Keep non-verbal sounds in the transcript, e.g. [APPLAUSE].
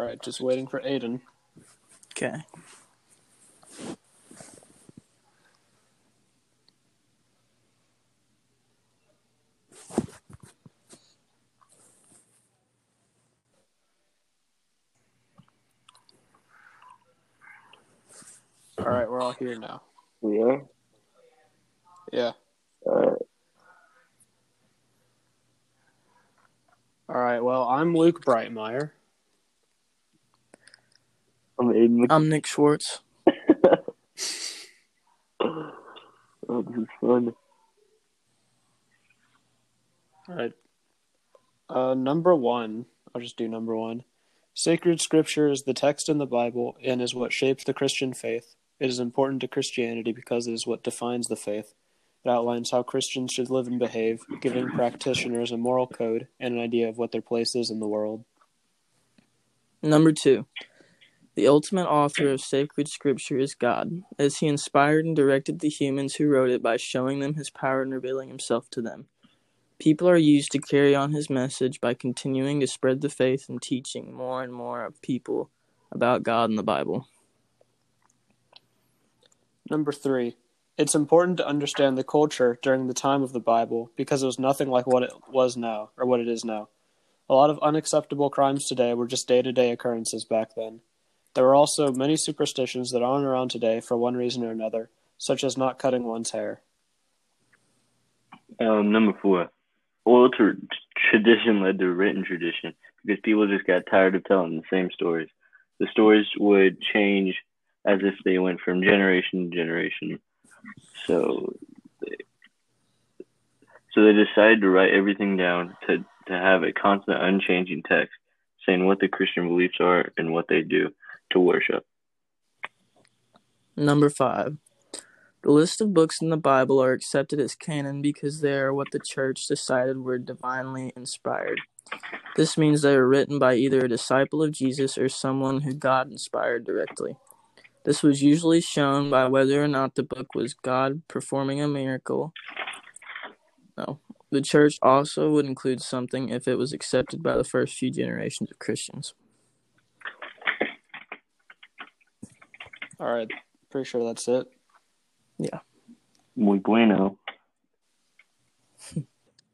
right, just waiting for Aiden. Okay. All right, we're all here now. We are? Yeah. Alright. All right. Well, I'm Luke Brightmeyer. I'm Aiden Mc- I'm Nick Schwartz. [LAUGHS] Oh, this is fun. All right. Uh, number one. I'll just do number one. Sacred Scripture is the text in the Bible and is what shapes the Christian faith. It is important to Christianity because it is what defines the faith. It outlines how Christians should live and behave, giving practitioners a moral code and an idea of what their place is in the world. Number two. The ultimate author of sacred scripture is God, as he inspired and directed the humans who wrote it by showing them his power and revealing himself to them. People are used to carry on his message by continuing to spread the faith and teaching more and more of people about God and the Bible. Number three. It's important to understand the culture during the time of the Bible because it was nothing like what it was now, or what it is now. A lot of unacceptable crimes today were just day to day occurrences back then. There were also many superstitions that aren't around today for one reason or another, such as not cutting one's hair. Um, number four. Oral tr- tradition led to written tradition because people just got tired of telling the same stories. The stories would change as if they went from generation to generation. So, they, so they decided to write everything down to to have a constant, unchanging text saying what the Christian beliefs are and what they do to worship. Number five. The list of books in the Bible are accepted as canon because they are what the church decided were divinely inspired. This means they were written by either a disciple of Jesus or someone who God inspired directly. This was usually shown by whether or not the book was God performing a miracle. No. The church also would include something if it was accepted by the first few generations of Christians. All right, pretty sure that's it. Yeah. Muy bueno. [LAUGHS]